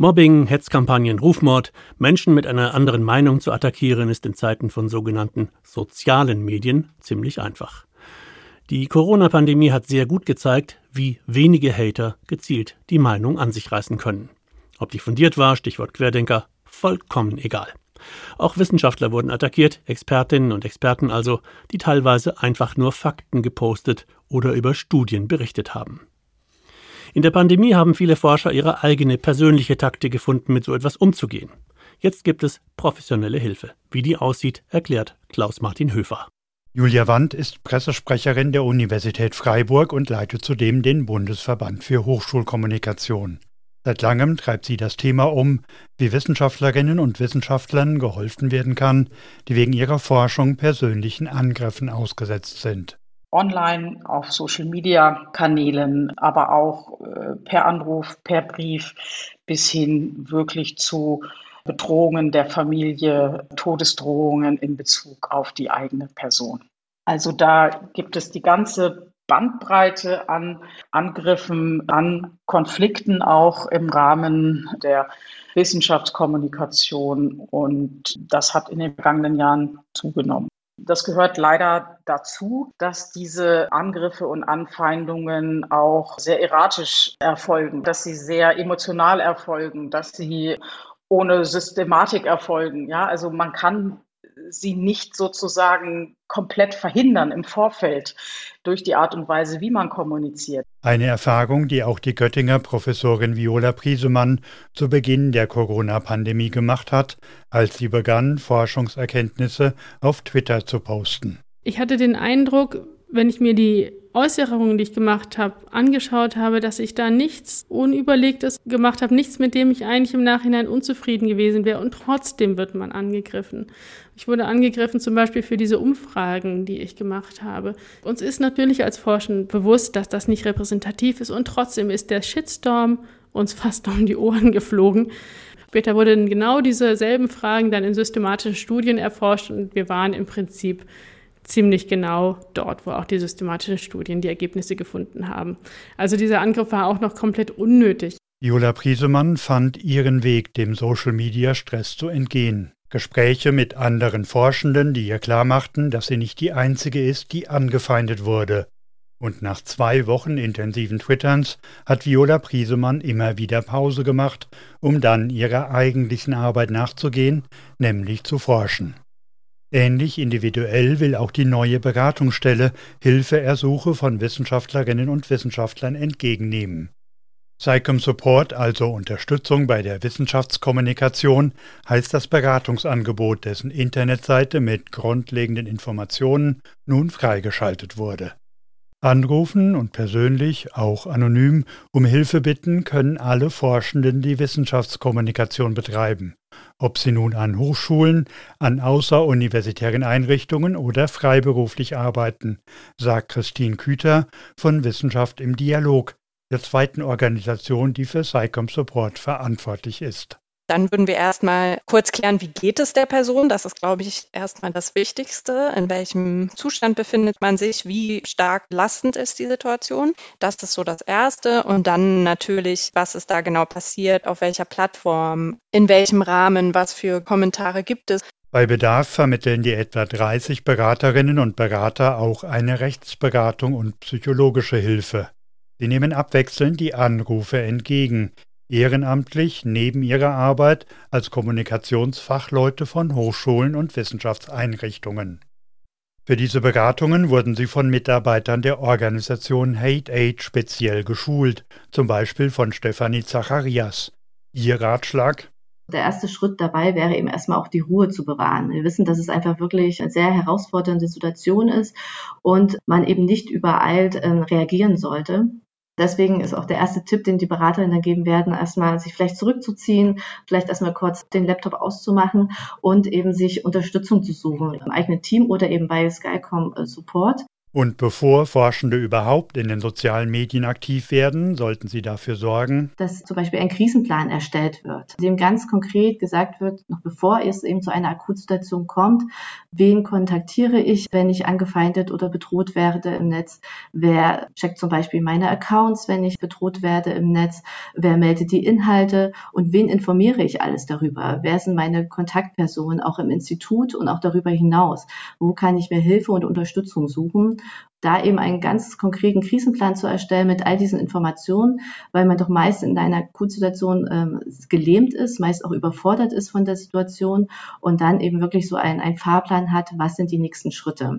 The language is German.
Mobbing, Hetzkampagnen, Rufmord, Menschen mit einer anderen Meinung zu attackieren, ist in Zeiten von sogenannten sozialen Medien ziemlich einfach. Die Corona-Pandemie hat sehr gut gezeigt, wie wenige Hater gezielt die Meinung an sich reißen können. Ob die fundiert war, Stichwort Querdenker, vollkommen egal. Auch Wissenschaftler wurden attackiert, Expertinnen und Experten also, die teilweise einfach nur Fakten gepostet oder über Studien berichtet haben. In der Pandemie haben viele Forscher ihre eigene persönliche Taktik gefunden, mit so etwas umzugehen. Jetzt gibt es professionelle Hilfe. Wie die aussieht, erklärt Klaus-Martin Höfer. Julia Wandt ist Pressesprecherin der Universität Freiburg und leitet zudem den Bundesverband für Hochschulkommunikation. Seit langem treibt sie das Thema um, wie Wissenschaftlerinnen und Wissenschaftlern geholfen werden kann, die wegen ihrer Forschung persönlichen Angriffen ausgesetzt sind online, auf Social-Media-Kanälen, aber auch äh, per Anruf, per Brief bis hin wirklich zu Bedrohungen der Familie, Todesdrohungen in Bezug auf die eigene Person. Also da gibt es die ganze Bandbreite an Angriffen, an Konflikten auch im Rahmen der Wissenschaftskommunikation und das hat in den vergangenen Jahren zugenommen. Das gehört leider dazu, dass diese Angriffe und Anfeindungen auch sehr erratisch erfolgen, dass sie sehr emotional erfolgen, dass sie ohne Systematik erfolgen. Ja, also man kann sie nicht sozusagen komplett verhindern im Vorfeld durch die Art und Weise, wie man kommuniziert. Eine Erfahrung, die auch die Göttinger Professorin Viola Priesemann zu Beginn der Corona-Pandemie gemacht hat, als sie begann, Forschungserkenntnisse auf Twitter zu posten. Ich hatte den Eindruck, wenn ich mir die Äußerungen, die ich gemacht habe, angeschaut habe, dass ich da nichts Unüberlegtes gemacht habe, nichts, mit dem ich eigentlich im Nachhinein unzufrieden gewesen wäre. Und trotzdem wird man angegriffen. Ich wurde angegriffen zum Beispiel für diese Umfragen, die ich gemacht habe. Uns ist natürlich als Forschern bewusst, dass das nicht repräsentativ ist. Und trotzdem ist der Shitstorm uns fast um die Ohren geflogen. Später wurden genau dieselben Fragen dann in systematischen Studien erforscht und wir waren im Prinzip ziemlich genau dort, wo auch die systematischen Studien die Ergebnisse gefunden haben. Also dieser Angriff war auch noch komplett unnötig. Jola Priesemann fand ihren Weg, dem Social-Media-Stress zu entgehen. Gespräche mit anderen Forschenden, die ihr klarmachten, dass sie nicht die einzige ist, die angefeindet wurde. Und nach zwei Wochen intensiven Twitterns hat Viola Priesemann immer wieder Pause gemacht, um dann ihrer eigentlichen Arbeit nachzugehen, nämlich zu forschen. Ähnlich individuell will auch die neue Beratungsstelle Hilfeersuche von Wissenschaftlerinnen und Wissenschaftlern entgegennehmen. SciComm Support, also Unterstützung bei der Wissenschaftskommunikation, heißt das Beratungsangebot, dessen Internetseite mit grundlegenden Informationen nun freigeschaltet wurde. Anrufen und persönlich, auch anonym, um Hilfe bitten können alle Forschenden, die Wissenschaftskommunikation betreiben, ob sie nun an Hochschulen, an außeruniversitären Einrichtungen oder freiberuflich arbeiten, sagt Christine Küter von Wissenschaft im Dialog, der zweiten Organisation, die für SciComm Support verantwortlich ist. Dann würden wir erstmal kurz klären, wie geht es der Person? Das ist, glaube ich, erstmal das Wichtigste. In welchem Zustand befindet man sich? Wie stark lastend ist die Situation? Das ist so das Erste. Und dann natürlich, was ist da genau passiert? Auf welcher Plattform? In welchem Rahmen? Was für Kommentare gibt es? Bei Bedarf vermitteln die etwa 30 Beraterinnen und Berater auch eine Rechtsberatung und psychologische Hilfe. Sie nehmen abwechselnd die Anrufe entgegen ehrenamtlich neben ihrer Arbeit als Kommunikationsfachleute von Hochschulen und Wissenschaftseinrichtungen. Für diese Beratungen wurden sie von Mitarbeitern der Organisation Hate Aid speziell geschult, zum Beispiel von Stefanie Zacharias. Ihr Ratschlag? Der erste Schritt dabei wäre eben erstmal auch die Ruhe zu bewahren. Wir wissen, dass es einfach wirklich eine sehr herausfordernde Situation ist und man eben nicht übereilt äh, reagieren sollte. Deswegen ist auch der erste Tipp, den die Beraterinnen geben werden, erstmal sich vielleicht zurückzuziehen, vielleicht erstmal kurz den Laptop auszumachen und eben sich Unterstützung zu suchen im eigenen Team oder eben bei Skycom äh, Support. Und bevor Forschende überhaupt in den sozialen Medien aktiv werden, sollten sie dafür sorgen, dass zum Beispiel ein Krisenplan erstellt wird, in dem ganz konkret gesagt wird, noch bevor es eben zu einer Akutsituation kommt, wen kontaktiere ich, wenn ich angefeindet oder bedroht werde im Netz, wer checkt zum Beispiel meine Accounts, wenn ich bedroht werde im Netz, wer meldet die Inhalte? Und wen informiere ich alles darüber, wer sind meine Kontaktpersonen auch im Institut und auch darüber hinaus, wo kann ich mir Hilfe und Unterstützung suchen da eben einen ganz konkreten Krisenplan zu erstellen mit all diesen Informationen, weil man doch meist in einer Akutsituation ähm, gelähmt ist, meist auch überfordert ist von der Situation und dann eben wirklich so ein, ein Fahrplan hat, was sind die nächsten Schritte.